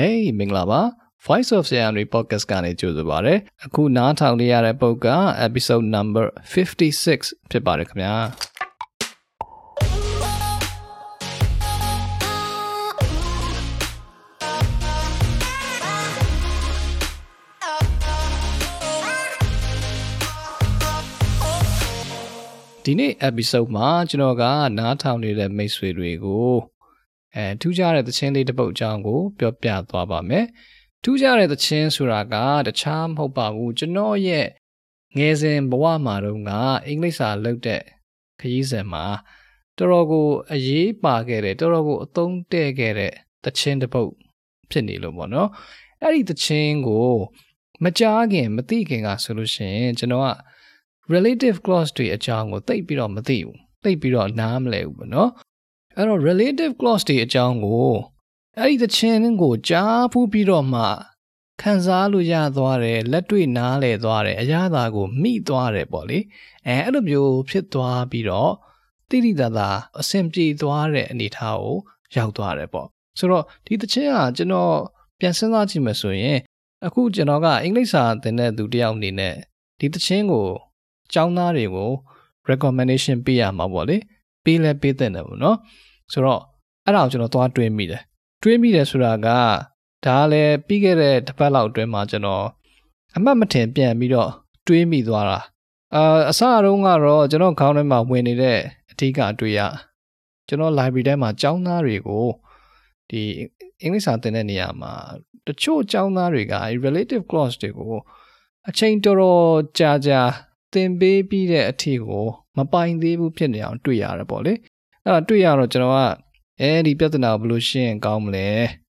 Hey မင်္ဂလာပါ Voice of Siamri podcast ကနေကြိုဆိုပါရစေအခုနားထောင်နေရတဲ့ပုတ်က episode number 56ဖြစ်ပါတယ်ခင်ဗျာဒီနေ့ episode မှာကျွန်တော်ကနားထောင်နေတဲ့မိတ်ဆွေတွေကို အဲထူးခြားတဲ့သချင်းလေးတစ်ပုတ်အကြောင်းကိုပြောပြသွားပါမယ်ထူးခြားတဲ့သချင်းဆိုတာကတခြားမဟုတ်ပါဘူးကျွန်တော်ရဲ့ငယ်စဉ်ဘဝမှာတုန်းကအင်္ဂလိပ်စာလုပ်တဲ့ခရီးစဉ်မှာတော်တော်ကိုအရေးပါခဲ့တဲ့တော်တော်ကိုအသုံးတဲ့ခဲ့တဲ့သချင်းတစ်ပုတ်ဖြစ်နေလို့ပေါ့နော်အဲ့ဒီသချင်းကိုမကြားခင်မသိခင်ကဆိုလို့ရှိရင်ကျွန်တော်က relative clause တွေအကြောင်းကိုသိပြီးတော့မသိဘူးသိပြီးတော့နားမလဲဘူးပေါ့နော် အဲ့တော့ relative clause တွေအကြောင်းကိုအဲ့ဒီသချင်းကိုကြားဖူးပြီးတော့မှခံစားလို့ရသွားတယ်လက်တွေ့နားလည်သွားတယ်အရာသာကိုမိသွားတယ်ပေါ့လေအဲအဲ့လိုမျိုးဖြစ်သွားပြီးတော့တိတိတသာအဆင်ပြေသွားတဲ့အနေအထားကိုရောက်သွားတယ်ပေါ့ဆိုတော့ဒီသချင်းကကျွန်တော်ပြန်စဉ်းစားကြည့်မှဆိုရင်အခုကျွန်တော်ကအင်္ဂလိပ်စာသင်တဲ့သူတယောက်အနေနဲ့ဒီသချင်းကိုကျောင်းသားတွေကို recommendation ပေးရမှာပေါ့လေ ပေးလဲပေးတဲ့တယ်ပေါ့နော်ဆိုတော့အဲ့ဒါကိုကျွန်တော်သွားတွေးမိတယ်တွေးမိတယ်ဆိုတာကဒါလည်းပြီးခဲ့တဲ့တစ်ပတ်လောက်အတွင်းမှာကျွန်တော်အမှတ်မထင်ပြန်ပြီးတော့တွေးမိသွားတာအာအစတုန်းကတော့ကျွန်တော်ခေါင်းထဲမှာဝင်နေတဲ့အထီးကအတွေ့ရကျွန်တော် library ထဲမှာကျောင်းသားတွေကိုဒီအင်္ဂလိပ်စာသင်တဲ့နေရာမှာတချို့ကျောင်းသားတွေက relative clause တွေကိုအချိန်တော်တော်ကြာကြာသင်ပေးပြီးတဲ့အထီကို မပိုင်သေးဘူးဖြစ်နေအောင်တွေ့ရတယ်ပေါ့လေအဲ့ဒါတွေ့ရတော့ကျွန်တော်ကအဲဒီပြဿနာကိုဘယ်လိုရှင်းရင်ကောင်းမလဲ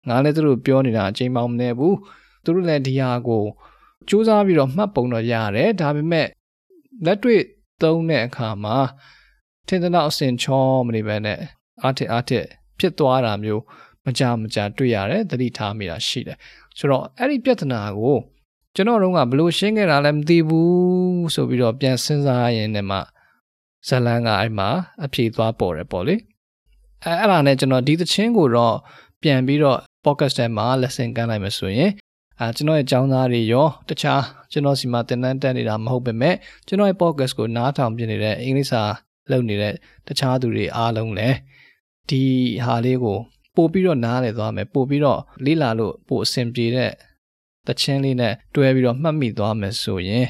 ငါလည်းသူတို့ပြောနေတာအချိန်ပေါင်းမနေဘူးသူတို့လည်းဒီဟာကိုစူးစမ်းပြီးတော့မှတ်ပုံတော့ရတယ်ဒါပေမဲ့လက်တွေ့သုံးတဲ့အခါမှာထင်သလောက်အစင်ချောမနေပဲနဲ့အားထစ်အားထစ်ဖြစ်သွားတာမျိုးမကြမကြတွေ့ရတယ်သတိထားမိတာရှိတယ်ဆိုတော့အဲ့ဒီပြဿနာကိုကျွန်တော်တို့ကဘလို့ရှင်းခဲ့တာလည်းမသိဘူးဆိုပြီးတော့ပြန်စဉ်းစားရင်းနဲ့မှ ဇလန်းကအဲ့မှာအဖြေသွားပေါ်တယ်ပေါ့လေအဲအဲ့ဒါနဲ့ကျွန်တော်ဒီသချင်းကိုတော့ပြန်ပြီးတော့ podcast ထဲမှာ lesson ကမ်းလိုက်မှဆိုရင်အာကျွန်တော်ရဲ့အကြောင်းသားတွေရောတခြားကျွန်တော်စီမှာသင်တန်းတက်နေတာမဟုတ်ပေမဲ့ကျွန်တော်ရဲ့ podcast ကိုနားထောင်ပြနေတဲ့အင်္ဂလိပ်စာလုပ်နေတဲ့တခြားသူတွေအားလုံးလည်းဒီဟာလေးကိုပို့ပြီးတော့နားလည်သွားမယ်ပို့ပြီးတော့လေ့လာလို့ပို့အဆင်ပြေတဲ့တချင်းလေးနဲ့တွဲပြီးတော့မှတ်မိသွားမယ်ဆိုရင်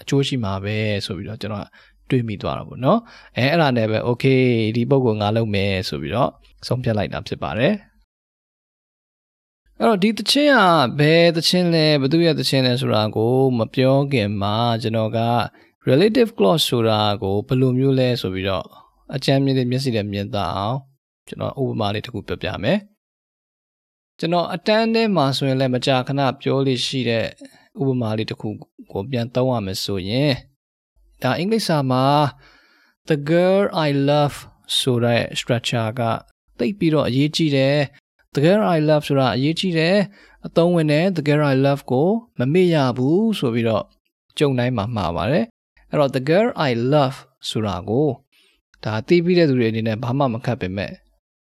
အကျိုးရှိမှာပဲဆိုပြီးတော့ကျွန်တော် တွေးမိသွားတာပေါ့နော်အဲအဲ့ဒါနဲ့ပဲ okay ဒီပုံကငါလုပ်မယ်ဆိုပြီးတော့ဆုံးဖြတ်လိုက်တာဖြစ်ပါတယ်အဲ့တော့ဒီသချင်းကဘယ်သချင်းလဲဘသူရဲ့သချင်းလဲဆိုတာကိုမပြောခင်မှာကျွန်တော်က relative clause ဆိုတာကိုဘယ်လိုမျိုးလဲဆိုပြီးတော့အကြမ်းမြင့်တဲ့မျက်စိနဲ့မြင်သာအောင်ကျွန်တော်ဥပမာလေးတစ်ခုပြပြမယ်ကျွန်တော်အတန်းထဲမှာဆိုရင်လည်းမကြာခဏပြောလို့ရှိတဲ့ဥပမာလေးတစ်ခုကိုပြန်သုံးရမယ်ဆိုရင် ဒါအင်္ဂလိပ်စာမှာ the girl i love ဆိုတဲ့ structure ကသိပြီးတော့အရေးကြီးတယ် the girl i love ဆိုတာအရေးကြီးတယ်အသုံးဝင်တဲ့ the girl i love ကိုမမေ့ရဘူးဆိုပြီးတော့ကြုံတိုင်းမှာမှာပါတယ်အဲ့တော့ the girl i love ဆိုတာကိုဒါသိပြီးတဲ့သူတွေအနေနဲ့ဘာမှမခတ်ပေမဲ့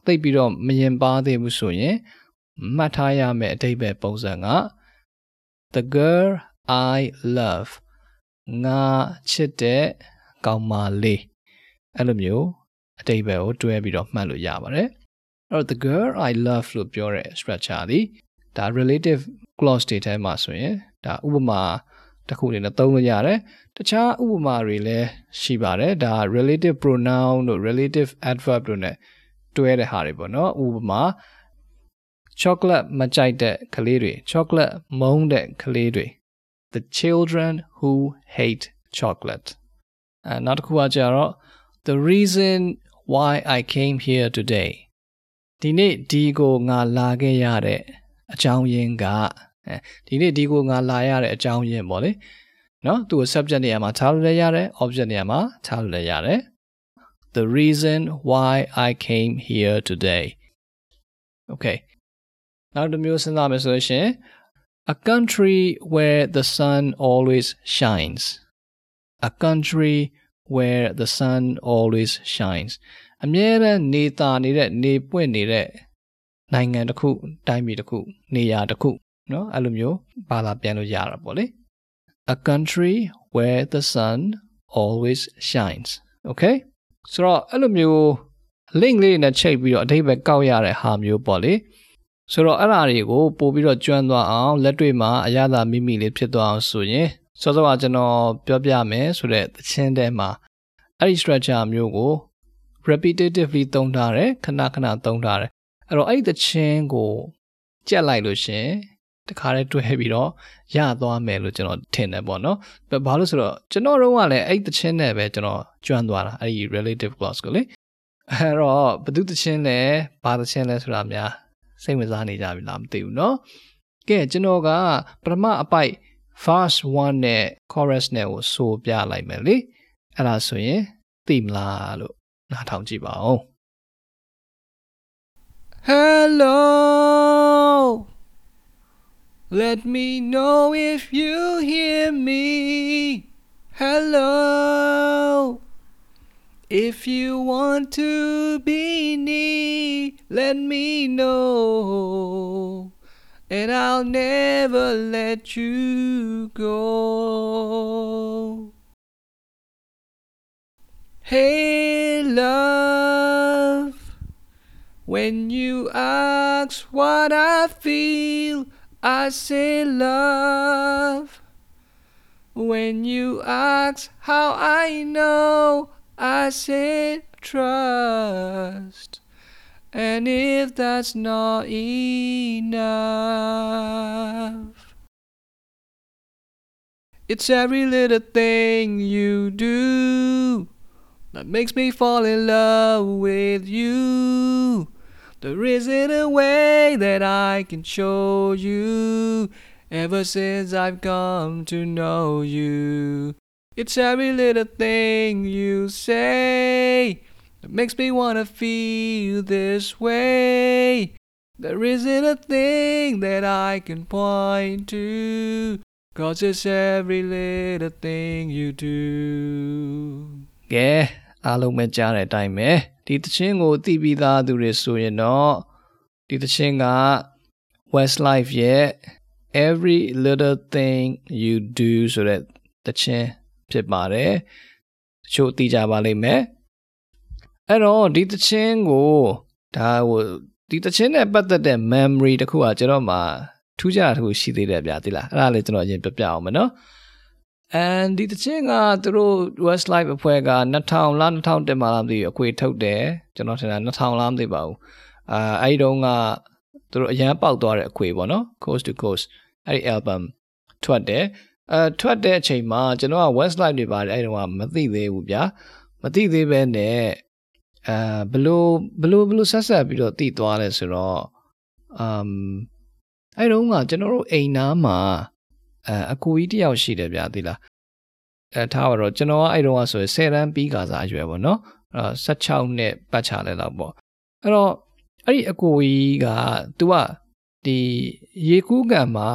သိပြီးတော့မရင်ပါသေးဘူးဆိုရင်မှတ်ထားရမယ့်အဓိပ္ပာယ်ပုံစံက the girl i love ငါချစ်တဲ့ကောင်မလေးအဲ့လိုမျိုးအတိတ်ဘက်ကိုတွဲပြီးတော့မှတ်လို့ရပါတယ်အဲ့တော့ the girl i love လို့ပြောတဲ့ structure ဒီဒါ relative clause တွေထဲမှာဆိုရင်ဒါဥပမာတစ်ခုအနေနဲ့သုံးလို့ရတယ်တခြားဥပမာတွေလည်းရှိပါတယ်ဒါ relative pronoun တို့ relative adverb တို့ ਨੇ တွဲတဲ့ဟာတွေပေါ့နော်ဥပမာ chocolate မကြိုက်တဲ့ကလေးတွေ chocolate မုန်းတဲ့ကလေးတွေ the children who hate chocolate အဲနောက်တစ်ခုကကြတော့ the reason why i came here today ဒီနေ့ဒီကိုငါလာခဲ့ရတဲ့အကြောင်းရင်းကအဲဒီနေ့ဒီကိုငါလာရတဲ့အကြောင်းရင်းပေါ့လေနော်သူ့ကို subject နေရာမှာထားလို့လည်းရတယ် object နေရာမှာထားလို့လည်းရတယ် the reason why i came here today okay နောက်တစ်မျိုးစဉ်းစားမယ်ဆိုရင် a country where the sun always shines a country where the sun always shines အမြဲတမ်းနေတာနေတဲ့နေပွင့်နေတဲ့ နိုင်ငံတစ်ခုတိုင်းပြည်တစ်ခုနေရာတစ်ခုเนาะအဲ့လိုမျိုးဘာသာပြန်လို့ရတာပေါ့လေ a country where the sun always shines okay ဆိုတော့အဲ့လိုမျိုး link လေးနဲ့ချိန်ပြီးတော့အဓိပ္ပာယ်ကောက်ရတဲ့ဟာမျိုးပေါ့လေ ဆိုတော့အဲ့ဒါတွေကိုပို့ပြီးတော့ကျွမ်းသွားအောင်လက်တွေ့မှာအရသာမိမိလေးဖြစ်သွားအောင်ဆိုရင်စောစောကကျွန်တော်ပြောပြမယ်ဆိုတဲ့သချင်းထဲမှာအဲ့ဒီ structure မျိုးကို repetitively သုံးထားတယ်ခဏခဏသုံးထားတယ်အဲ့တော့အဲ့ဒီသချင်းကိုကြက်လိုက်လို့ရှင်တခါတည်းတွဲပြီးတော့ရသွားမယ်လို့ကျွန်တော်ထင်တယ်ပေါ့နော်ဘာလို့ဆိုတော့ကျွန်တော်တို့ကလည်းအဲ့ဒီသချင်းနဲ့ပဲကျွန်တော်ကျွမ်းသွားတာအဲ့ဒီ relative clause ကိုလေအဲ့တော့ဘသူသချင်းလဲဘာသချင်းလဲဆိုတာများ စိတ်ဝင်စားနေကြပြီလားမသိဘူးเนาะကဲကျွန်တော်ကပထမအပိုက် verse 1နဲ့ chorus နဲ့ကိုဆိုပြလိုက်မယ်လေအဲ့ဒါဆိုရင်သိမလားလို့နားထောင်ကြည့်ပါဦး Hello Let me know if you hear me Hello If you want to be near let me know and I'll never let you go. Hey, love, when you ask what I feel, I say love. When you ask how I know, I say trust. And if that's not enough, it's every little thing you do that makes me fall in love with you. There isn't a way that I can show you ever since I've come to know you. It's every little thing you say that makes me wanna feel this way. There isn't a thing that I can point to, cause it's every little thing you do. ကဲအားလုံးပဲကြားတဲ့အတိုင်းပဲဒီသချင်းကိုသိပြီးသားသူတွေဆိုရင်တော့ဒီသချင်းက Westlife ရဲ့ every little thing you do ဆိုတဲ့သချင်း ဖြစ်ပါတယ်တချို့သိကြပါလိမ့်မယ်အဲ့တော့ဒီသချင်းကိုဒါဟိုဒီသချင်းနဲ့ပတ်သက်တဲ့ memory တခုကကျွန်တော်မှာထူးခြားတာတခုရှိသေးတယ်ဗျာသိလားအဲ့ဒါလေးကျွန်တော်အရင်ပြပြအောင်မယ်နော် and ဒီတချင်းကသူတို့ Westlife အဖွဲ့က2000လား2000တက်မှလားမသိဘူးအခွေထုတ်တယ်ကျွန်တော်ထင်တာ2000လားမသိပါဘူးအာအဲ့ဒီတုန်းကသူတို့အရန်ပေါက်သွားတဲ့အခွေပေါ့နော် coast to coast အဲ့ဒီ album ထွက်တယ် အဲထွက်တဲ့အချိန်မှာကျွန်တော်က Westlife တွေပါတယ်အဲ့တုန်းကမသိသေးဘူးဗျာမသိသေးပဲနဲ့အဲဘလို့ဘလို့ဘလို့ဆက်ဆက်ပြီးတော့တည်သွားလဲဆိုတော့ um အဲ့တုန်းကကျွန်တော်တို့အိမ်နားမှာအဲအကူကြီးတယောက်ရှိတယ်ဗျာသိလားအဲထားပါတော့ကျွန်တော်ကအဲ့တုန်းကဆိုရင်10တန်းပြီးကစားအရွယ်ပေါ့နော်အဲ16နှစ်ပတ်ချလဲလောက်ပေါ့အဲ့တော့အဲ့ဒီအကူကြီးက तू ကဒီရေကူးကန်မှာ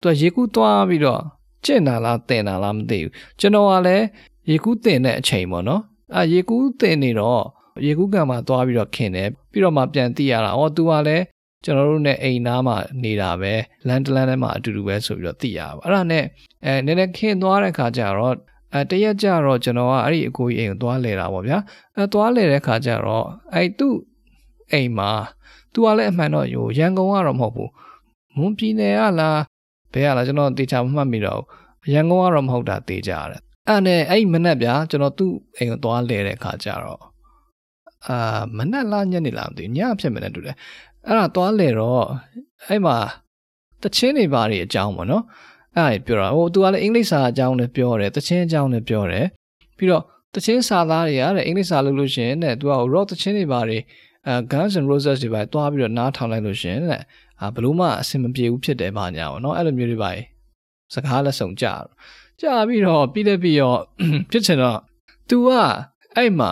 तू ရေကူးသွားပြီးတော့ ကျင့်တာလားတင်တာလားမသိဘူးကျွန်တော်ကလည်းရေကူးတင်တဲ့အချိန်ပေါ့နော်အဲရေကူးတင်နေတော့ရေကူးကန်မှာသွားပြီးတော့ခင်တယ်ပြီးတော့မှပြန်သိရတာအော် तू ကလည်းကျွန်တော်တို့ ਨੇ အိမ်သားမှာနေတာပဲလန်တလန်ထဲမှာအတူတူပဲဆိုပြီးတော့သိရပါအဲ့ဒါနဲ့အဲနည်းနည်းခင်သွားတဲ့ခါကျတော့အဲတရက်ကြတော့ကျွန်တော်ကအဲ့ဒီအကိုကြီးအိမ်ကိုသွားလဲတာပေါ့ဗျာအဲသွားလဲတဲ့ခါကျတော့အဲ့သူ့အိမ်မှာသူကလည်းအမှန်တော့ရန်ကုန်ကတော့မဟုတ်ဘူးမွန်ပြည်နယ်ကလား ဘယ်ကလားကျွန်တော်တေချာမမှတ်မိတော့ရန်ကုန်ကတော့မဟုတ်တာတေချာရတယ်အဲ့နဲ့အဲ့မနက်ဗျာကျွန်တော်သူ့အိမ်ကိုသွားလဲတဲ့ခါကျတော့အာမနက်လားညနေလားမသိညဖြစ်မနေတူတယ်အဲ့ဒါသွားလဲတော့အဲ့မှာတချင်းတွေဘာတွေအကြောင်းပေါ့နော်အဲ့ဒါပြောတာဟိုသူကလည်းအင်္ဂလိပ်စာအကြောင်းလည်းပြောတယ်တချင်းအကြောင်းလည်းပြောတယ်ပြီးတော့တချင်းစာသားတွေကတဲ့အင်္ဂလိပ်စာလို့လို့ရှင်တဲ့သူက rock တချင်းတွေဘာတွေအဲ Guns and Roses တွေပါတွားပြီးတော့နားထောင်လိုက်လို့ရှင်တဲ့ အာဘလို့မှအဆင်မပြေဘူးဖြစ်တယ်ဘာညာပေါ့နော်အဲ့လိုမျိုးတွေပါစကားလက်ဆောင်ကြတော့ကြာပြီးတော့ပြီးတဲ့ပြီးတော့ဖြစ်ချင်တော့ तू ကအဲ့မှာ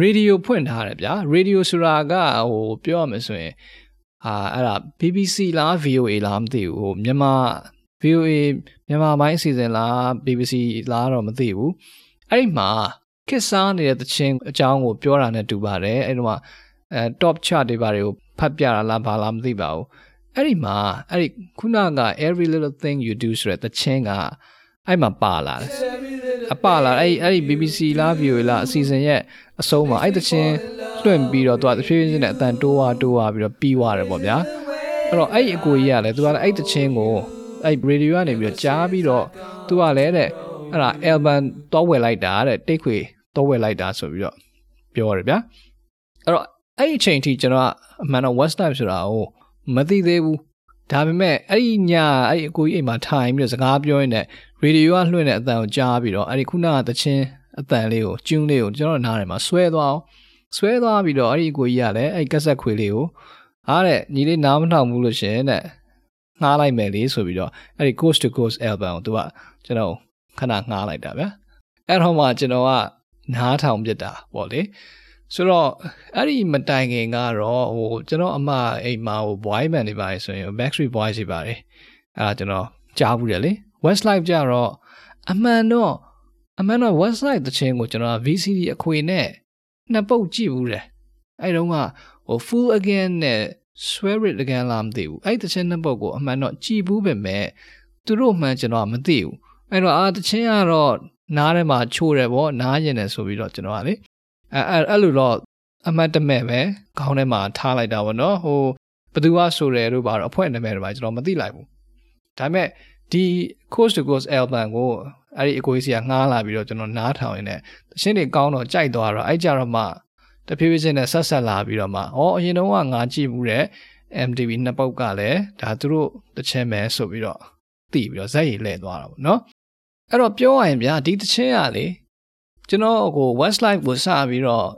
radio ဖွင့်ထားတယ်ဗျာ radio ဆိုတာကဟိုပြောရမယ်ဆိုရင်အာအဲ့ဒါ BBC လား VOA လားမသိဘူးဟိုမြန်မာ VOA မြန်မာပိုင်းအစီအစဉ်လား BBC လားတော့မသိဘူးအဲ့ဒီမှာခစ်စားနေတဲ့သချင်းအကြောင်းကိုပြောတာနဲ့တူပါတယ်အဲ့တော့အဲ top chart တွေဘာတွေကိုဖတ်ပြတာလားဘာလားမသိပါဘူး အဲ့ဒီမှာအဲ့ဒီခုနက every little thing you do ဆိုတဲ့တခြင်းကအဲ့မှာပါလာတယ်အပါလာအဲ့အဲ့ဒီ BBC လား VOA လားအစီအစဉ်ရဲ့အဆုံးမှာအဲ့တခြင်းလွှင့်ပြီးတော့သူကတဖြည်းဖြည်းနဲ့အတန်တိုးဝတိုးဝပြီးတော့ပြီးသွားတယ်ပေါ့ဗျာအဲ့တော့အဲ့ဒီအကိုကြီးကလည်းသူကလည်းအဲ့တခြင်းကိုအဲ့ radio ကနေပြီးတော့ကြားပြီးတော့သူကလည်းတဲ့အဲ့ဒါ album တော့ဝယ်လိုက်တာတဲ့တိတ်ခွေတော့ဝယ်လိုက်တာဆိုပြီးတော့ပြောရတယ်ဗျာအဲ့တော့အဲ့ဒီအချိန်ထိကျွန်တော်ကအမှန်တော့ West Life ဆိုတာကို မသိသေးဘူးဒါပေမဲ့အဲ့ဒီညအဲ့ဒီအကိုကြီးအိမ်မှာထိုင်ပြီးတော့စကားပြောရင်းနဲ့ရေဒီယိုကလွှင့်တဲ့အတန်ကိုကြားပြီးတော့အဲ့ဒီခုနကသချင်းအတန်လေးကိုကျင်းလေးကိုကျွန်တော်နားထဲမှာဆွဲသွားအောင်ဆွဲသွားပြီးတော့အဲ့ဒီအကိုကြီးကလည်းအဲ့ဒီကက်ဆက်ခွေလေးကိုအားတဲ့ညီလေးနားမထောင်ဘူးလို့ရှင်တဲ့ငှားလိုက်မယ်လေဆိုပြီးတော့အဲ့ဒီ Coast to Coast album ကိုသူကကျွန်တော်ခဏငှားလိုက်တာဗျာအဲ့တော့မှကျွန်တော်ကနားထောင်ပြစ်တာပေါ့လေ ဆိုတော့အဲ့ဒီမတိုင်ခင်ကတော့ဟိုကျွန်တော်အမအိမ်မှာဟို boy band တွေပါတယ်ဆိုရင် Backstreet Boys တွေပါတယ်အဲ့ဒါကျွန်တော်ကြားဘူးတယ်လေ Westlife ကြတော့အမှန်တော့အမှန်တော့ Westlife တခြင်းကိုကျွန်တော် VCD အခွေနဲ့နှစ်ပုတ်ကြည့်ဘူးတယ်အဲ့တုန်းကဟို Full Again နဲ့ Swear It Again လားမသိဘူးအဲ့တခြင်းနှစ်ပုတ်ကိုအမှန်တော့ကြည့်ဘူးပဲမဲ့သူတို့မှန်ကျွန်တော်မသိဘူးအဲ့တော့အာတခြင်းကတော့နားထဲမှာချိုးတယ်ပေါ့နားကျင်တယ်ဆိုပြီးတော့ကျွန်တော်ကလေ အဲအဲ့လိုတော့အမတ်တမဲ့ပဲခေါင်းထဲမှာထားလိုက်တာပေါ့နော်ဟိုဘသူကဆိုတယ်တို့ပါတော့အဖွဲ့နာမည်တွေပါကျွန်တော်မသိလိုက်ဘူးဒါပေမဲ့ဒီ coast to coast album ကိုအဲ့ဒီအကိုကြီးစီကငှားလာပြီးတော့ကျွန်တော်နားထောင်ရင်းနဲ့တခြင်းတွေကောင်းတော့ကြိုက်သွားတော့အဲ့ကြတော့မှတဖြည်းဖြည်းချင်းနဲ့ဆက်ဆက်လာပြီးတော့မှဩအရင်တော့ကငါကြည့်ဘူးတဲ့ MTV နှစ်ပုတ်ကလည်းဒါသူတို့တခြင်းပဲဆိုပြီးတော့သိပြီးတော့ဇက်ရည်လဲသွားတာပေါ့နော်အဲ့တော့ပြောရရင်ဗျာဒီတခြင်းကလေ ကျွန်တော်ဟို Westlife ကိုစပြီးတော့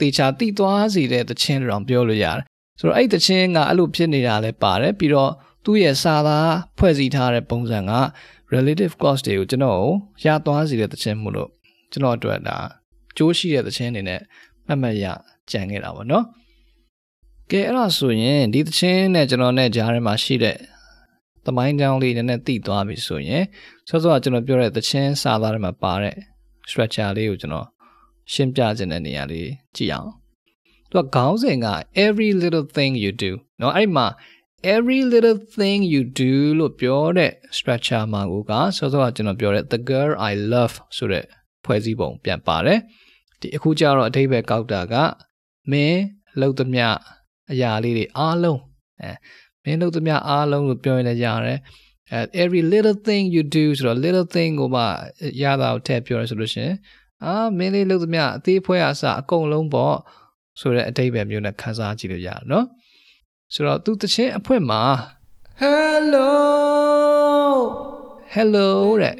တေချာတိသွားစေတဲ့တခြင်းတောင်ပြောလို့ရတယ်ဆိုတော့အဲ့တခြင်းကအဲ့လိုဖြစ်နေတာလည်းပါတယ်ပြီးတော့သူ့ရဲ့စာသားဖွဲ့စည်းထားတဲ့ပုံစံက relative cost တွေကိုကျွန်တော်ရသွားစေတဲ့တခြင်းမို့လို့ကျွန်တော်အတွက်ဒါကြိုးရှိတဲ့တခြင်းအနေနဲ့မှတ်မှတ်ရကြံခဲ့တာပေါ့နော်ကဲအဲ့ဒါဆိုရင်ဒီတခြင်းနဲ့ကျွန်တော်နဲ့ကြားထဲမှာရှိတဲ့သမိုင်းကြောင်းလေးနည်းနည်းသိသွားပြီဆိုရင်ဆောစောကကျွန်တော်ပြောတဲ့တခြင်းစာသားထဲမှာပါတဲ့ structure လေးကိုကျွန်တော်ရှင်းပြခြင်းတဲ့နေရာလေးကြည့်အောင်သူကခေါင်းစဉ်က every little thing you do เนาะအဲ့ဒီမှာ every little thing you do လို့ပြောတဲ့ structure မှာကိုကစောစောကကျွန်တော်ပြောတဲ့ the girl i love ဆိုတဲ့ဖွဲ့စည်းပုံပြန်ပါတယ်ဒီအခုကျတော့အထိပ္ပယ်ကောက်တာကမင်းလှုပ်သမျှအရာလေးတွေအားလုံးအဲမင်းလှုပ်သမျှအားလုံးလို့ပြောရင်လည်းရတယ် အဲ every little thing you do ဆိုတော့ little thing ကိုမှရတာကိုထည့်ပြောရဆိုလို့ရှိရင်အာမင်းလေးလှုပ်သမျှအသေးဖွဲအစအကုန်လုံးပေါ့ဆိုတဲ့အတိတ်ပဲမျိုးနဲ့ခန်းစားကြည့်လို့ရတယ်နော်ဆိုတော့သူတခြင်းအဖွင့်မှာ Hello hello တဲ့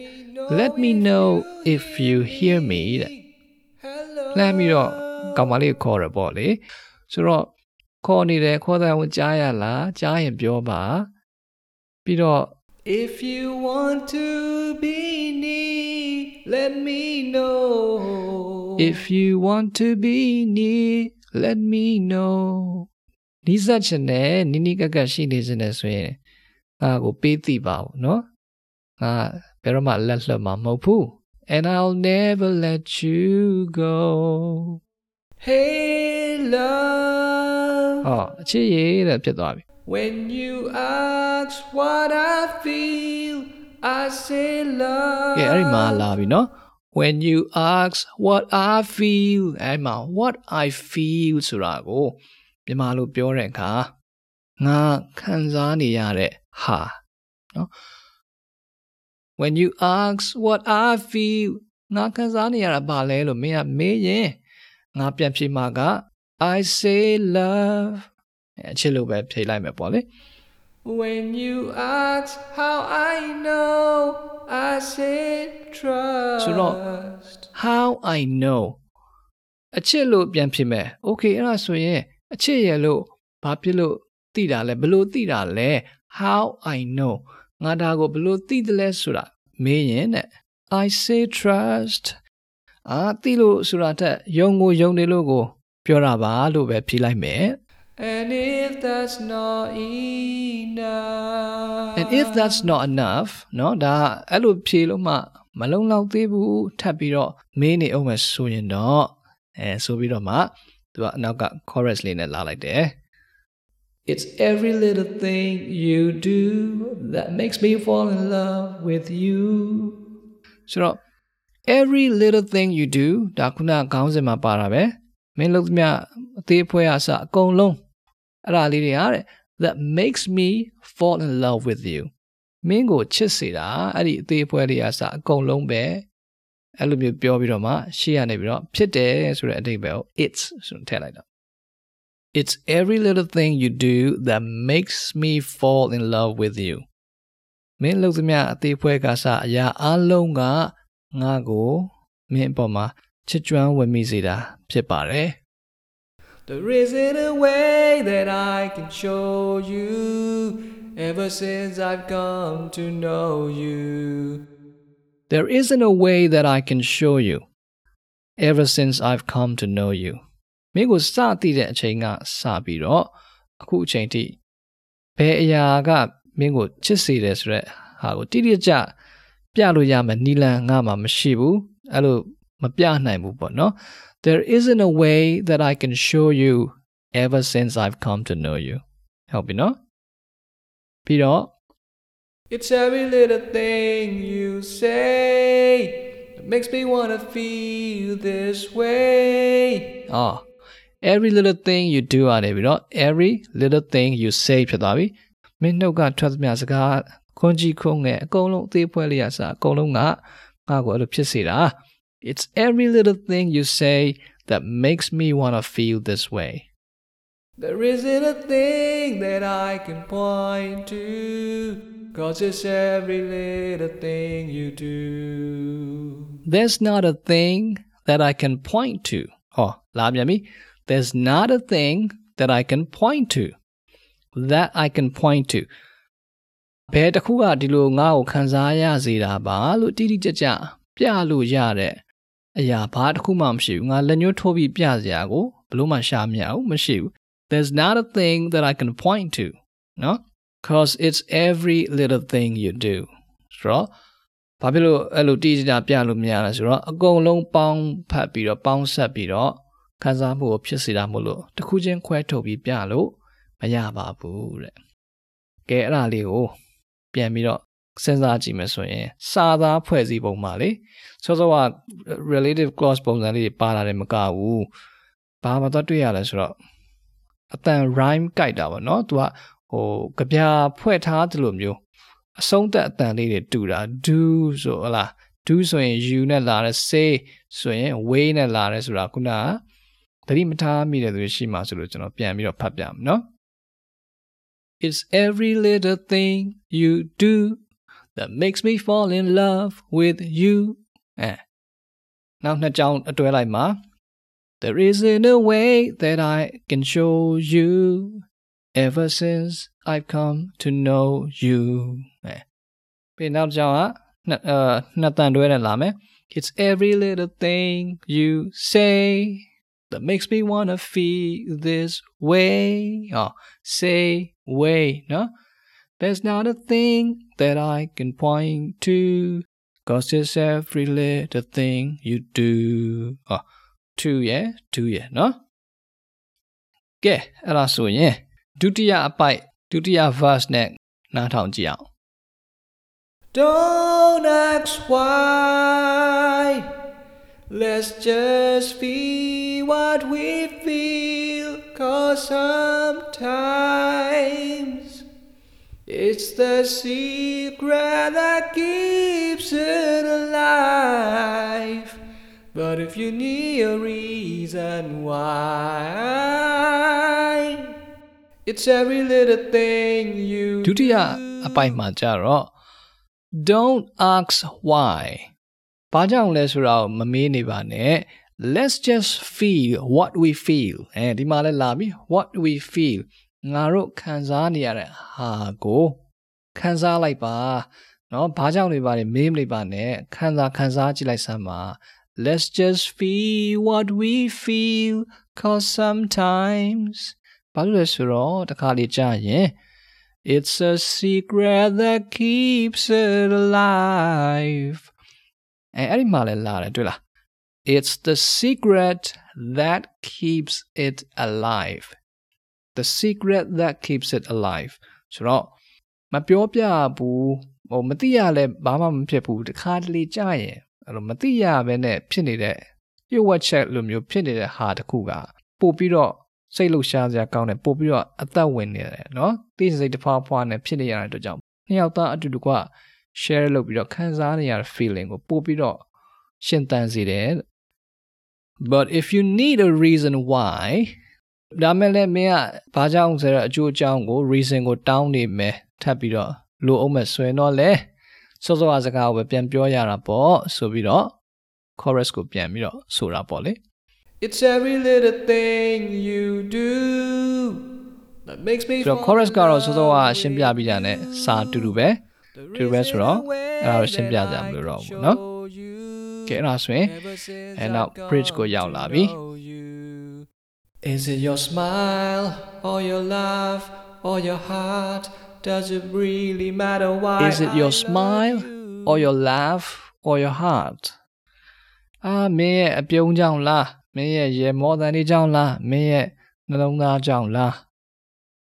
let me know if you hear me တဲ့ Hello လှမ်းပြီးတော့ကောင်မလေးကိုခေါ်ရပေါ့လေဆိုတော့ခေါ်နေတယ်ခေါ်တဲ့ဝင်ကြားရလားကြားရင်ပြောပါပြီးတော့ If you want to be near let me know if you want to be near let me know နီးစပ်ချင်တယ်နီးနီးကပ်ကပ်ရှိနေချင်တယ်ဆိုရင်ငါကိုပေးသိပါဘူးเนาะငါဘယ်တော့မှလက်လွတ်မှာမဟုတ်ဘူး and I'll never let you go Hey love ဟောအချစ်ရေးတဲ့ဖြစ်သွားပြီ When you ask what I feel, I say love. ကဲအဲ့ဒီမှာလာပြီနော် When you ask what I feel အဲ့မှာ what I feel ဆိုတာကိုမြန်မာလိုပြောတဲ့အခါငါခံစားနေရတဲ့ဟာနော် When you ask what I feel ငါခံစားနေရတာဘာလဲလို့မင်းကမေးရင်ငါပြန်ဖြေမှာက I say love အဲ့အချစ်လို့ပဲဖြေလိုက်မယ်ပေါ့လေ When you ask how I know I say trust ဆိုတော့ how I know အချစ်လို့ပြန်ဖြစ်မယ် okay အဲ့ဒါဆိုရင်အချစ်ရလို့ဘာဖြစ်လို့သိတာလဲဘလို့သိတာလဲ how I know ငါဒါကိုဘလို့သိတယ်လဲဆိုတာမေးရင်တဲ့ I say trust အာသိလို့ဆိုတာတက်ယုံကိုယုံနေလို့ကို ပြောတာပါလို့ပဲဖြေလိုက်မယ် And if that's not enough and if that's not enough เนาะဒါအဲ့လိုဖြေလို့မှမလုံလောက်သေးဘူးထပ်ပြီးတော့မင်းနေအောင်မယ်ဆိုရင်တော့အဲဆိုပြီးတော့မှသူကအနောက်က chorus လေးနဲ့လာလိုက်တယ် It's every little thing you do that makes me fall in love with you. ဆိုတော့ every little thing you do ဒါခုနခေါင်းစဉ်မှာပါတာပဲမင်းလုပ်သမျှအသေးအဖွဲအစအကုန်လုံး အဲ့ဒါလေးတွေဟာတဲ့ that makes me fall in love with you မင်းကိုချစ်စေတာအဲ့ဒီအသေးအဖွဲလေးအစအကုန်လုံးပဲအဲ့လိုမျိုးပြောပြီးတော့မှရှေ့ရနေပြီးတော့ဖြစ်တယ်ဆိုတဲ့အဓိပ္ပာယ်ကို it's ဆိုထည့်လိုက်တာ It's every little thing you do that makes me fall in love with you မင်းလုပ်သမျှအသေးဖွဲကစအရာအလုံးကငါ့ကိုမင်းအပေါ်မှာချစ်ကြွမ်းဝင်မိစေတာဖြစ်ပါတယ် There isn't a way that I can show you ever since I've come to know you. There isn't a way that I can show you ever since I've come to know you မင်းကိုစသိတဲ့အချိန်ကစပြီးတော့အခုအချိန်ထိဘယ်အရာကမင်းကိုချစ်စေတယ်ဆိုရက်ဟာကိုတိတိကျကျပြလို့ရမယ်နီလန်ငါမှမရှိဘူးအဲ့လို မပြနိုင်ဘူးပေါ့နော် There isn't a way that I can show you ever since I've come to know you ဟုတ်ပြီနော်ပြီးတော့ It's every little thing you say that makes me want to feel this way. Ah every little thing you do ရတယ်ပြီးတော့ every little thing you say ဖြစ်သွားပြီမင်းနှုတ်ကထွက်သမျှစကားခွန်ကြီးခုံးငယ်အကုန်လုံးအသေးဖွဲလေးရစအကုန်လုံးကငါ့ကိုအဲ့လိုဖြစ်စေတာ It's every little thing you say that makes me want to feel this way There isn't a thing that I can point to, cause it's every little thing you do. There's not a thing that I can point to ဟောလာပြန်ပြီ There's not a thing that I can point to that I can point to ဘယ်တစ်ခုကဒီလိုငါ့ကိုခံစားရစေတာပါလို့တိတိကျကျပြလို့ရတဲ့ အရာဘာတစ်ခုမှမရှိဘူးငါလက်ညှိုးထိုးပြီးပြစရာကိုဘလို့မှရှာမရဘူးမရှိဘူး There's not a thing that I can point to နော် cause it's every little thing you do ဆိုတော့ဘာဖြစ်လို့အဲ့လိုတိကျကျပြလို့မရလဲဆိုတော့အကုန်လုံးပေါင်းဖတ်ပြီးတော့ပေါင်းဆက်ပြီးတော့ခံစားမှုကိုဖြစ်စေတာမို့လို့တစ်ခုချင်းခွဲထုတ်ပြီးပြလို့မရပါဘူးတဲ့ကဲအဲ့ဒါလေးကိုပြန်ပြီးတော့ စဉ်းစားကြည့်မယ်ဆိုရင်စာသားဖွဲ့စည်းပုံမှာလေစောစောက relative clause ပုံစံလေးတွေပါလာတယ်မကဘူးဘာမှတော့တွေ့ရလဲဆိုတော့အတန် rhyme ကြိုက်တာပေါ့နော်သူကဟိုကြပြဖွဲ့ထားသလိုမျိုးအဆုံးသက်အတန်လေးတွေတူတာ do ဆိုဟလား do ဆိုရင် you နဲ့လာတယ် say ဆိုရင် way နဲ့လာတယ်ဆိုတာခုနကသတိမထားမိတဲ့သူရှိမှဆိုလို့ကျွန်တော်ပြန်ပြီးတော့ဖတ်ပြမယ်နော် It's every little thing you do that makes me fall in love with you အဲနောက်နှစ်ကြောင်းအတွဲလိုက်မှာ There isn't a way that I can show you ever since I've come to know you အဲပြီးနောက်ကြောင်းကနှစ်အာနှစ်တန်တွဲနဲ့လာမယ် It's every little thing you say that makes me want to feel this way oh say way no there's not a thing that I can point to cause it's every little thing you do oh two yeah two yeah no ကဲအဲ့ဒါဆိုရင်ဒုတိယအပိုက်ဒုတိယ verse နဲ့နားထောင်ကြည့်အောင် Don't ask why. Let's just feel what we feel. Cause sometimes it's the secret that keeps it alive. But if you need a reason why, it's every little thing you ဒုတိယအပိုက်မှာကြတော့ don't ask why ဘာကြောင့်လဲဆိုတာကိုမမေးနေပါနဲ့ let's just feel what we feel အဲဒီမှာလဲလာပြီ what we feel ငါတို့ခံစားနေရတဲ့ဟာကိုခံစားလိုက်ပါနော်ဘာကြောင့်တွေပါလဲမေးမလိုက်ပါနဲ့ခံစားခံစားကြည့်လိုက်စမ်းပါ let's just feel what we feel cause sometimes ဘာလို့လဲဆိုတော့တခါလေကြာရင် it's a secret that keeps it alive အဲအဲ့ဒီမှာလဲလာတယ်တွေ့လား it's the secret that keeps it alive the secret that keeps it alive ဆိုတော့မပြောပြဘူးဟိုမသိရလဲဘာမှမဖြစ်ဘူးတခါတလေကြာရင်အဲ့လိုမသိရဘဲနဲ့ဖြစ်နေတဲ့ပြုတ်ဝက်ချက်လိုမျိုးဖြစ်နေတဲ့ဟာတစ်ခုကပို့ပြီးတော့စိတ်လှရှားစရာကောင်းတယ်ပို့ပြီးတော့အသက်ဝင်နေတယ်နော်သိစိတ်တစ်ဖွာဖွာနဲ့ဖြစ်နေရတဲ့အတွက်ကြောင့်နှစ်ယောက်သားအတူတကွ share လုပ်ပြီးတော့ခံစားနေရတဲ့ feeling ကိုပို့ပြီးတော့ရှင်သန်စေတယ် but if you need a reason why ဒါမဲ့လည်းမင်းကဘာကြောင့်ဆိုတော့အကျိုးအကြောင်းကို reason ကိုတောင်းနေမယ်ထပ်ပြီးတော့လိုအောင်မဲ့ဆွဲတော့လေစောစောအစကားကိုပဲပြန်ပြောရတာပေါ့ဆိုပြီးတော့ chorus ကိုပြန်ပြီးတော့ဆိုတာပေါ့လေ It's every little thing you do that makes me ပြီးတော့ chorus ကတော့စောစောကရှင်းပြပြီးတာ ਨੇ စာတူတူပဲတူပဲဆိုတော့အဲ့ဒါတော့ရှင်းပြကြမလို့တော့ဘူးเนาะကဲအဲ့ဒါဆိုရင်အဲနောက် bridge ကိုရောက်လာပြီ Is it your smile or your laugh or your heart does it really matter why Is it your I love smile you? or your laugh or your heart အာမင်းရဲ့အပြုံးကြောင့်လားမင်းရဲ့ရေမောတန်လေးကြောင့်လားမင်းရဲ့နှလုံးသားကြောင့်လား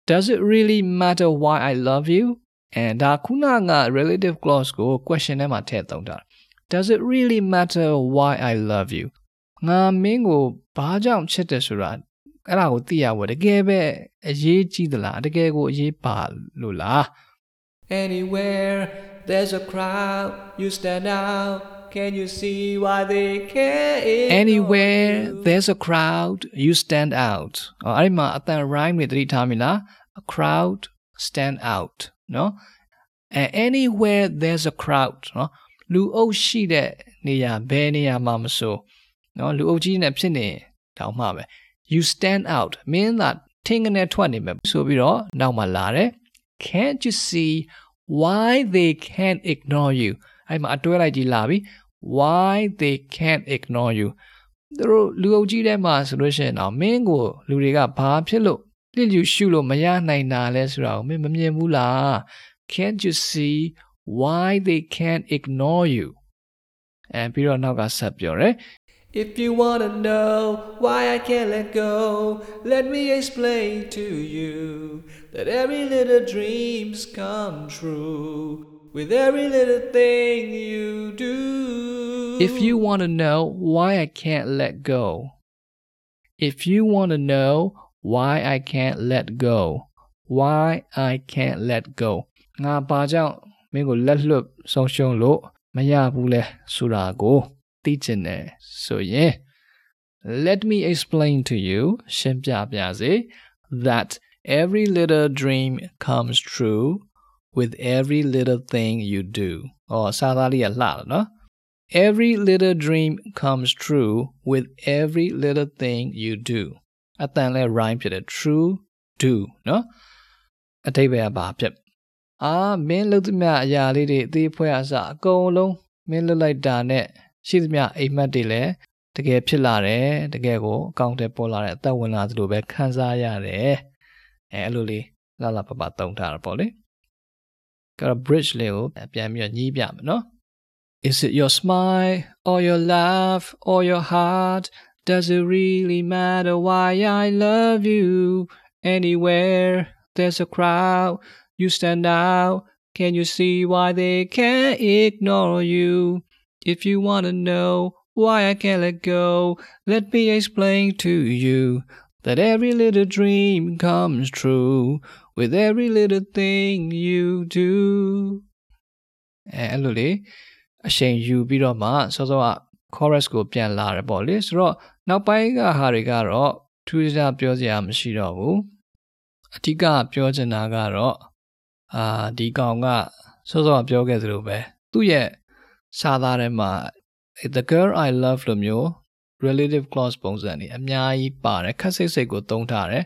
Does it really matter why I love you အဲဒါခုနက relative clause ကို question ထဲမှာထည့်သုံးတာ Does it really matter why I love you ငါမင်းကိုဘာကြောင့်ချစ်တယ်ဆိုတာ အဲ့ဒါကိုသိရဖို့တကယ်ပဲအရေးကြီးသလားတကယ်ကိုအရေးပါလို့လား Anywhere there's a crowd you stand out can you see why they care Anywhere there's a crowd you stand out အဲ့ဒီမှာအတန် rhyme တွေသတိထားမိလား a crowd stand out နော် anywhere there's a crowd နော်လူအုပ်ရှိတဲ့နေရာဘယ်နေရာမှမဆိုနော်လူအုပ်ကြီးနဲ့ဖြစ်နေတောင်မှပဲ you stand out မင်းသာထင်ကနေထွက်နေမယ်ဆိုပြီးတော့နောက်မှလာတယ် can't you see why they can't ignore you အဲ့မှာအတွဲလိုက်ကြီးလာပြီ why they can't ignore you သူတို့လူအုပ်ကြီးထဲမှာဆိုလို့ရှိရင်တော့မင်းကိုလူတွေကဘာဖြစ်လို့လစ်လျူရှုလို့မရနိုင်တာလဲဆိုတာကိုမင်းမမြင်ဘူးလား can't you see why they can't ignore you အဲပြီးတော့နောက်ကဆက်ပြောတယ် If you wanna know why I can't let go, let me explain to you that every little dreams come true with every little thing you do. If you want to know why I can't let go, if you want to know why I can't let go, why I can't let go ငါဘာကြောင့်မင်းကိုလက်လွတ်ဆုံးရှုံးလို့မရဘူးလဲဆိုတာကို သိချင်တယ်ဆိုရင် let me explain to you ရှင်းပြပါစေ that every little dream comes true with every little thing you do ဩစာသားလေးကလှတယ်နော် Every little dream comes true with every little thing you do အတန်လဲ rhyme ဖြစ်တယ် true do နော်အတိတ်ပဲဘာဖြစ်အာမင်းလုပ်သမျှအရာလေးတွေအသေးဖွဲအစအကုန်လုံးမင်းလုပ်လိုက်တာနဲ့ ရှိသမျှအိမ်မက်တွေလည်းတကယ်ဖြစ်လာတယ်တကယ်ကိုအကောင့်ထဲပေါ်လာတဲ့အသက်ဝင်လာသလိုပဲခံစားရတယ်အဲအဲ့လိုလေးလာလာပပတုံထားတာပေါ့လေကတော့ bridge လေးကိုပြန်ပြီးတော့ညှိပြမယ်နော် Is it your smile or your laugh or your heart? Does it really matter why I love you? Anywhere there's a crowd, you stand out. Can you see why they can't ignore you? If you want to know why I can't let go, let me explain to you that every little dream comes true with every little thing you do. အဲအဲ့လိုလေအရှိန်ယူပြီးတော့မှစောစောက chorus ကိုပြန်လာတယ်ပေါ့လေဆိုတော့နောက်ပိုင်းကဟာတွေကတော့ထူးခြားပြောစရာမရှိတော့ဘူးအဓိကပြောချင်တာကတော့အာဒီကောင်ကစောစောကပြောခဲ့သလိုပဲသူ့ရဲ့ စာသားထဲမှာ the girl i love လိုမျိုး relative clause ပုံစံနေအများကြီးပါတယ်ခက်စိတ်စိတ်ကိုသုံးထားတယ်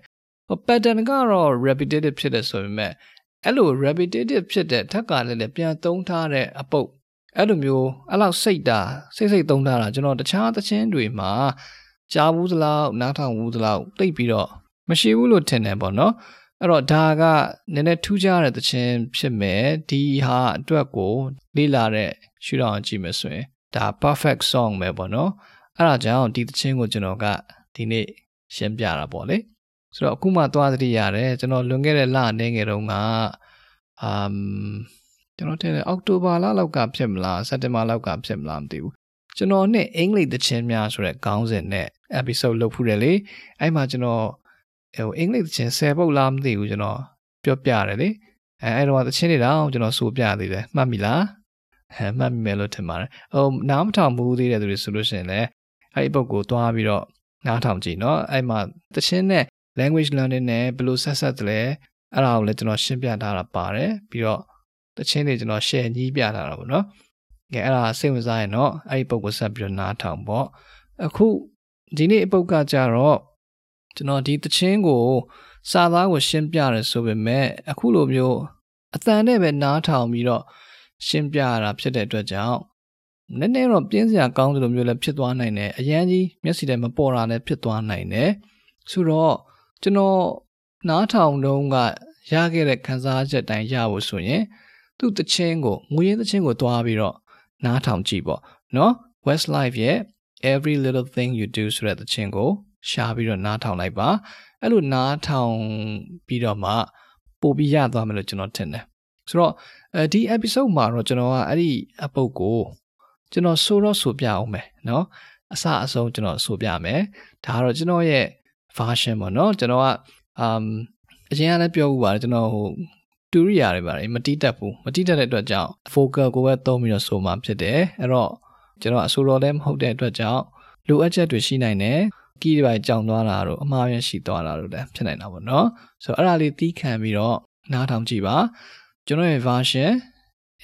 ဟို pattern ကတော့ repetitive ဖြစ်တယ်ဆိုပေမဲ့အဲ့လို repetitive ဖြစ်တဲ့ထက်ကလည်းလည်းပြန်သုံးထားတဲ့အပုတ်အဲ့လိုမျိုးအဲ့လောက်စိတ်တာစိတ်စိတ်သုံးထားတာကျွန်တော်တခြားသချင်းတွေမှာကြားဘူးသလောက်နားထောင်ဘူးသလောက်သိပ်ပြီးတော့မရှိဘူးလို့ထင်တယ်ပေါ့နော် အဲ့တော့ဒါကနည်းနည်းထူးခြားတဲ့သချင်းဖြစ်မယ်ဒီဟာအတွက်ကိုလေ့လာတဲ့ရှုထောင့်ကြည့်မယ်ဆိုရင်ဒါ perfect song ပဲပေါ့နော်အဲ့ဒါကြောင့်ဒီသချင်းကိုကျွန်တော်ကဒီနေ့ရှင်းပြတာပေါ့လေဆိုတော့အခုမှသွားသတိရတယ်ကျွန်တော်လွန်ခဲ့တဲ့လအနေငယ်တုန်းကအမ်ကျွန်တော်ထင်တယ်အောက်တိုဘာလလောက်ကဖြစ်မလားစက်တင်ဘာလောက်ကဖြစ်မလားမသိဘူးကျွန်တော်နဲ့အင်္ဂလိပ်သချင်းများဆိုတဲ့ခေါင်းစဉ်နဲ့ episode လုပ်ဖူးတယ်လေအဲ့မှာကျွန်တော် ဟိုအင်္ဂလိပ်သချင်း10ပုတ်လားမသိဘူးကျွန်တော်ပြောပြရတယ်လေအဲအဲ့တော့သချင်းတွေတော့ကျွန်တော်ဆိုပြသေးတယ်မှတ်မိလားဟမ်မှတ်မိမယ်လို့ထင်ပါတယ်ဟိုနားမထောင်ဘူးသေးတဲ့သူတွေဆိုလို့ရှိရင်လည်းအဲ့ဒီပုတ်ကိုတွားပြီးတော့နားထောင်ကြည့်เนาะအဲ့မှာသချင်းနဲ့ language learning နဲ့ဘယ်လိုဆက်ဆက်တယ်လဲအဲ့ဒါကိုလည်းကျွန်တော်ရှင်းပြထားတာပါတယ်ပြီးတော့တချင်းတွေကျွန်တော် share ညီးပြထားတာပေါ့နော်ကဲအဲ့ဒါစိတ်ဝင်စားရင်တော့အဲ့ဒီပုတ်ကိုဆက်ပြီးတော့နားထောင်ပေါ့အခုဒီနေ့အပုတ်ကကြတော့ ကျွန်တော်ဒီတချင်းကိုစာသားကိုရှင်းပြတယ်ဆိုပေမဲ့အခုလိုမျိုးအတန်နဲ့ပဲနားထောင်ပြီးတော့ရှင်းပြရတာဖြစ်တဲ့အတွက်ကြောင့်နည်းနည်းတော့ပြင်းစရာကောင်းတယ်လို့မျိုးလည်းဖြစ်သွားနိုင်တယ်အရန်ကြီးမျက်စိထဲမပေါ်တာလည်းဖြစ်သွားနိုင်တယ်ဆိုတော့ကျွန်တော်နားထောင်တုန်းကရခဲ့တဲ့ခံစားချက်တိုင်းရဖို့ဆိုရင်သူ့တခြင်းကိုငွေရင်းတခြင်းကိုတွားပြီးတော့နားထောင်ကြည့်ပေါ့နော် Westlife ရဲ့ Every Little Thing You Do ဆိုတဲ့တခြင်းကို ရှားပြီးတော့နားထောင်လိုက်ပါအဲ့လိုနားထောင်ပြီးတော့မှပို့ပြီးရသွားမယ်လို့ကျွန်တော်ထင်တယ်ဆိုတော့အဲဒီ episode မှာတော့ကျွန်တော်ကအဲ့ဒီအပုတ်ကိုကျွန်တော်ဆိုတော့ဆိုပြအောင်မယ်เนาะအစအဆုံးကျွန်တော်ဆိုပြမယ်ဒါကတော့ကျွန်တော်ရဲ့ version ပေါ့เนาะကျွန်တော်က um အရင်ကလည်းပြောဦးပါတယ်ကျွန်တော်ဟိုတူရိယာတွေပါတယ်မတိတက်ဘူးမတိတက်တဲ့အတွက်ကြောင့် focal ကိုပဲသုံးပြီးတော့ဆိုမှဖြစ်တယ်အဲ့တော့ကျွန်တော်အဆိုတော်လည်းမဟုတ်တဲ့အတွက်ကြောင့်လိုအပ်ချက်တွေရှိနိုင်တယ် ကီးတွေပဲကြောင်သွားတာတို့အမှားရရှိသွားတာတို့လည်းဖြစ်နိုင်တာပေါ့နော်ဆိုတော့အဲ့ဒါလေးတီးခံပြီးတော့နားထောင်ကြည့်ပါကျွန်တော်ရဲ့ version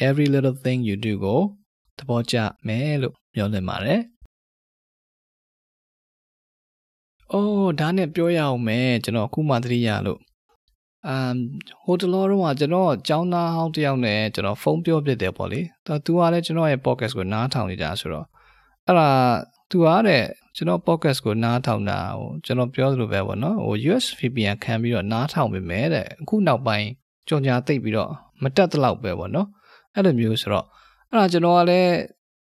every little thing you do ကိုသဘောကျမယ်လို့ပြောလင်ပါတယ်အိုးဒါနဲ့ပြောရအောင်မယ်ကျွန်တော်အခုမှသတိရလို့အမ်ဟိုတလောတော့ကကျွန်တော်ကျောင်းသားဟောင်းတယောက်နဲ့ကျွန်တော်ဖုန်းပြောပြတယ်ပေါ့လေသူကလည်းကျွန်တော်ရဲ့ podcast ကိုနားထောင်နေကြဆိုတော့အဲ့ဒါ သူကတဲ့ကျွန်တော် podcast ကိုနားထောင်တာဟိုကျွန်တော်ပြောသလိုပဲပေါ့နော်ဟို US VPN ခံပြီးတော့နားထောင်ပေမဲ့တဲ့အခုနောက်ပိုင်းကြော်ညာသိပ်ပြီးတော့မတက်တလောက်ပဲပေါ့နော်အဲ့လိုမျိုးဆိုတော့အဲ့ဒါကျွန်တော်ကလည်း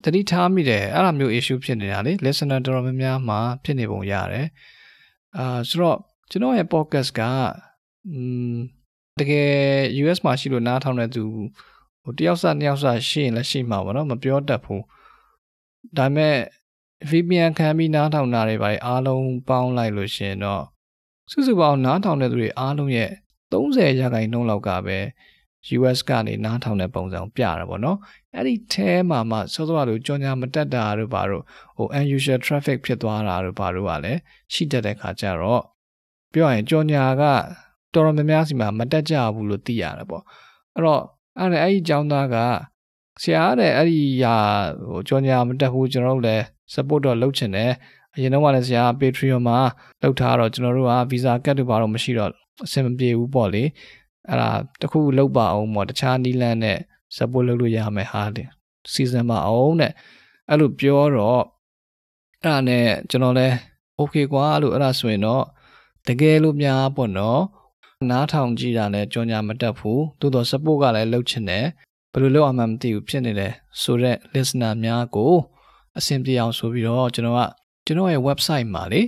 သတိထားမိတယ်အဲ့လိုမျိုး issue ဖြစ်နေတာလေ listener တော်တော်များများမှာဖြစ်နေပုံရတယ်အာဆိုတော့ကျွန်တော်ရဲ့ podcast ကอืมတကယ် US မှာရှိလို့နားထောင်တဲ့သူဟိုတယောက်စနှစ်ယောက်စရှိရင်လည်းရှိမှာပေါ့နော်မပြောတတ်ဘူးဒါပေမဲ့ VPN ခံပြီးနားထောင်တာတွေပါအားလုံးပေါင်းလိုက်လို့ရှင်တော့စုစုပေါင်းနားထောင်တဲ့သူတွေအားလုံးရဲ့30ရာခိုင်နှုန်းလောက်ကပဲ US ကနေနားထောင်တဲ့ပုံစံပြတာပေါ့နော်အဲ့ဒီထဲမှာမှစောစောကလိုကြောင်ညာမတက်တာတို့ဘာတို့ဟို unusual traffic ဖြစ်သွားတာတို့ဘာတို့ကလည်းရှိတတ်တဲ့ခါကျတော့ပြောရရင်ကြောင်ညာကတော်တော်များများစီမှာမတက်ကြဘူးလို့သိရတယ်ပေါ့အဲ့တော့အဲ့ဒါအဲ့ဒီကျောင်းသားကဆရာတဲ့အဲ့ဒီဟာဟိုကြောင်ညာမတက်ဘူးကျွန်တော်တို့လည်း support တော့လုပ်ချင်တယ်အရင်တော့ကလည်းဆရာ Patreon မှာလောက်ထားတော့ကျွန်တော်တို့က visa ကတ်တို့ဘာတော့မရှိတော့အဆင်မပြေဘူးပေါ့လေအဲ့ဒါတခုလောက်ပါအောင်ပေါ့တခြားနီလန်းနဲ့ support လုပ်လို့ရမယ်ဟာလေ season မအောင်တဲ့အဲ့လိုပြောတော့အဲ့ဒါနဲ့ကျွန်တော်လဲ okay ကွာလို့အဲ့ဒါဆိုရင်တော့တကယ်လို့များပေါ့နော်နားထောင်ကြည့်တာလည်းကြောညာမတက်ဘူးသို့တော့ support ကလည်းလုပ်ချင်တယ်ဘယ်လိုလုပ်အောင်မှမသိဘူးဖြစ်နေတယ်ဆိုတော့ listener များကို အဆင်ပြေအောင်ဆိုပြီးတော့ကျွန်တော်ကကျွန်တော်ရဲ့ website မှာလေ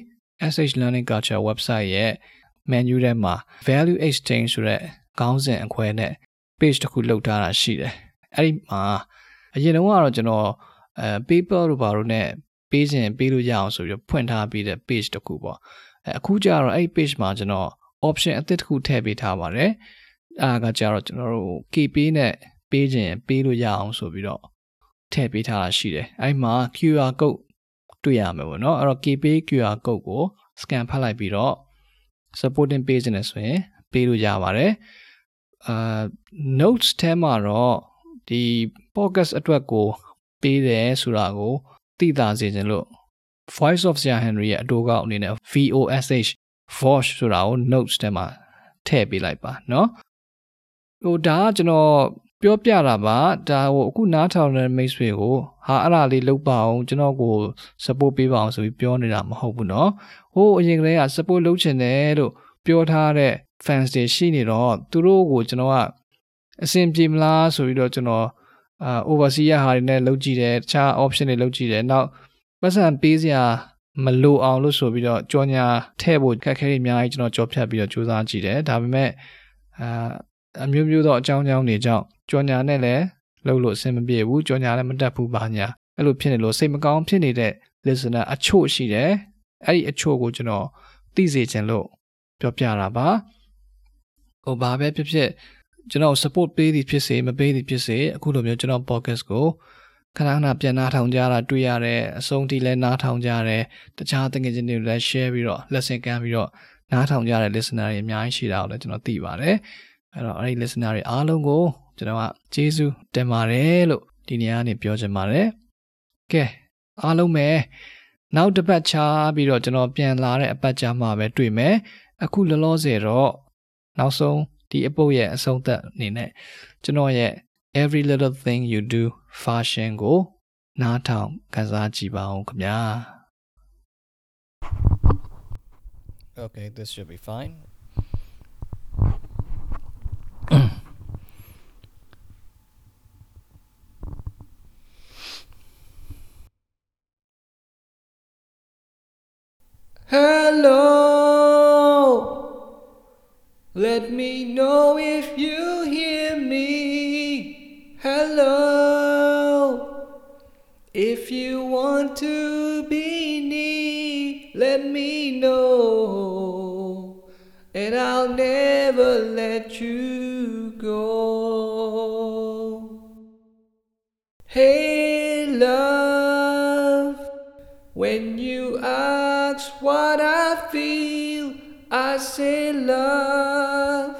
SH Learning Culture website ရဲ့ menu ထဲမှာ value exchange ဆိုတဲ့ခေါင်းစဉ်အခွဲနဲ့ page တစ်ခုလုပ်ထားတာရှိတယ်အဲ့ဒီမှာအရင်တုန်းကတော့ကျွန်တော်အဲ paper တို့ဘာလို့ ਨੇ ပေးခြင်းပေးလို့ရအောင်ဆိုပြီးဖွင့်ထားပြီးတဲ့ page တစ်ခုပေါ့အဲအခုကျတော့အဲ့ page မှာကျွန်တော် option အသစ်တစ်ခုထည့်ပေးထားပါတယ်အဲဒါကကျတော့ကျွန်တော်တို့ KP နဲ့ပေးခြင်းပေးလို့ရအောင်ဆိုပြီးတော့ ထည့်ပေးထားတာရှိတယ်အဲ့မှာ QR code တွေ့ရမယ်ပေါ့နော်အဲ့တော့ KP QR code ကို scan ဖတ်လိုက်ပြီးတော့ supporting page နဲ့ဆိုရင်ပေးလို့ရပါတယ်အာ notes ထဲမှာတော့ဒီ podcast အတွက်ကိုပေးတယ်ဆိုတာကိုသိသာစေခြင်းလို့ Voice of Sir Henry ရဲ့အတိုးကောက်အနေနဲ့ VOSH Vosh ဆိုတာကို notes ထဲမှာထည့်ပေးလိုက်ပါเนาะဟိုဒါကကျွန်တော် ပြောပြတာပါဒါဟိုအခုနားထောင်တဲ့မိတ်ဆွေကိုဟာအဲ့ဒါလေးလုပ်ပါအောင်ကျွန်တော်ကို support ပေးပါအောင်ဆိုပြီးပြောနေတာမဟုတ်ဘူးเนาะဟိုအရင်ကတည်းက support လုပ်ချင်တယ်လို့ပြောထားတဲ့ fans တွေရှိနေတော့သူတို့ကိုကျွန်တော်ကအဆင်ပြေမလားဆိုပြီးတော့ကျွန်တော်အာ oversee ရဟာတွေနဲ့လုပ်ကြည့်တယ်တခြား option တွေလုပ်ကြည့်တယ်နောက်ပတ်စံပေးစရာ မလိုအောင်လို့ဆိုပြီးတော့ကြောညာထဲ့ဖို့ခက်ခဲတွေအများကြီးကျွန်တော်ကြောဖြတ်ပြီးတော့စူးစမ်းကြည့်တယ်ဒါပေမဲ့အာ အမျိုးမျိုးသောအကြောင်းအကြောင်းတွေကြောင့်ကြောညာနဲ့လည်းလှုပ်လို့အဆင်မပြေဘူးကြောညာလည်းမတက်ဘူးဘာညာအဲ့လိုဖြစ်နေလို့စိတ်မကောင်းဖြစ်နေတဲ့ listener အချို့ရှိတယ်အဲ့ဒီအချို့ကိုကျွန်တော်သိစေချင်လို့ပြောပြတာပါဟိုဘာပဲဖြစ်ဖြစ်ကျွန်တော် support ပေးသည်ဖြစ်စေမပေးသည်ဖြစ်စေအခုလိုမျိုးကျွန်တော် podcast ကိုခဏခဏပြန်နားထောင်ကြတာတွေ့ရတယ်အဆုံးထိလည်းနားထောင်ကြရတယ်တခြားတငယ်ချင်းတွေလည်း share ပြီးတော့ lesson ကမ်းပြီးတော့နားထောင်ကြတဲ့ listener တွေအများကြီးရှိတာကိုလည်းကျွန်တော်သိပါတယ် အဲ့တော့အဲ့ဒီ listener တွေအားလုံးကိုကျွန်တော်ကကျေးဇူးတင်ပါတယ်လို့ဒီနေရာကနေပြောချင်ပါတယ်ကဲအားလုံးပဲနောက်တစ်ပတ်ချားပြီးတော့ကျွန်တော်ပြန်လာတဲ့အပတ်ကြာမှပဲတွေ့မယ်အခုလောလောဆယ်တော့နောက်ဆုံးဒီအပုတ်ရဲ့အဆုံးသက်အနေနဲ့ကျွန်တော်ရဲ့ every little thing you do fashion ကိုနားထောင်ခန်းစားကြည့်ပါဦးခင်ဗျာ Okay this should be fine Hello, let me know if you say love.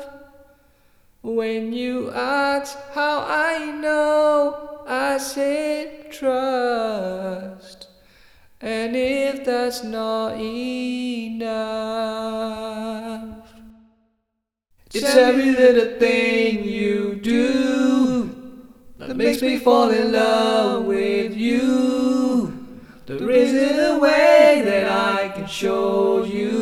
When you ask how I know, I say trust. And if that's not enough, it's every little thing you do that makes me fall in love with you. There isn't a way that I can show you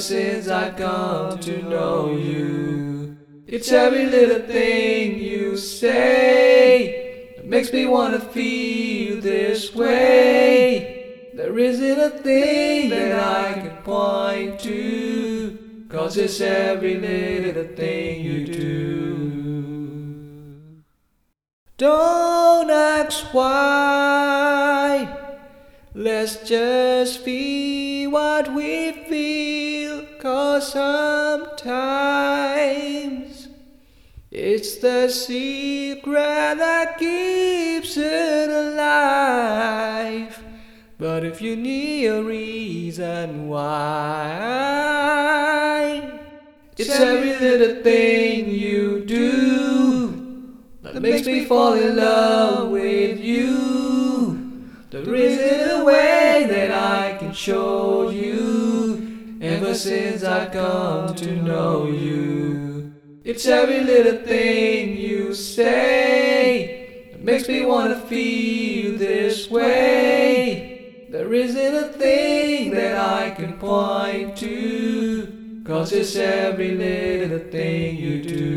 since I've come to know you. It's every little thing you say that makes me want to feel this way. There isn't a thing that I can point to, cause it's every little thing you do. Don't ask why. Let's just feel what we feel. Cause sometimes it's the secret that keeps it alive. But if you need a reason why, it's every little thing you do that makes me fall in love with you. There isn't a way that I can show ever since I've come to know you. It's every little thing you say that makes me want to feel this way. There isn't a thing that I can point to, cause it's every little thing you do.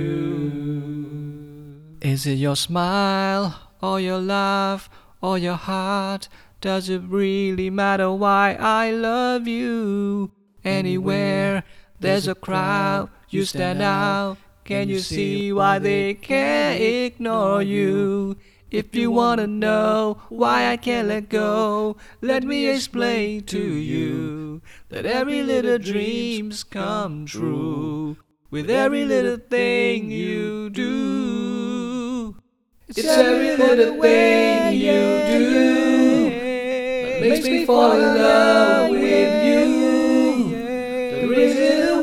Is it your smile or your laugh or your heart? Does it really matter why I love you? Anywhere there's a crowd, you stand out. Can you see why they can't ignore you? If you wanna know why I can't let go, let me explain to you that every little dreams come true with every little thing you do. It's every little thing you do that makes me fall in love with you.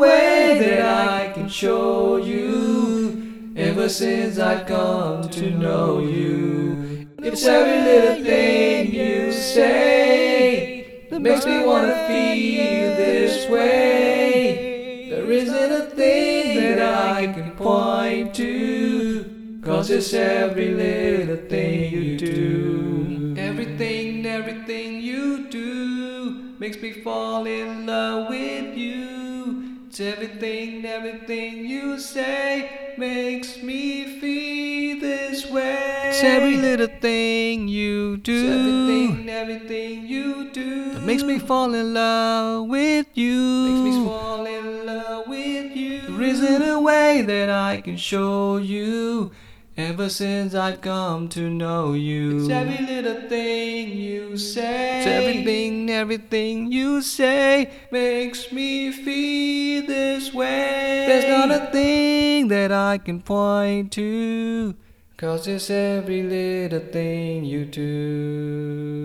Way that I can show you ever since I've come to know you. It's every little thing you say that makes me want to feel this way. There isn't a thing that I can point to, cause it's every little thing you do. Everything, everything you do makes me fall in love with you. Everything, everything you say makes me feel this way. It's every little thing you do. It's everything, everything you do that Makes me fall in love with you. Makes me fall in love with you. There isn't a way that I can show you. Ever since I've come to know you. It's every little thing you say. It's everything, everything you say makes me feel this way. There's not a thing that I can point to. Cause it's every little thing you do.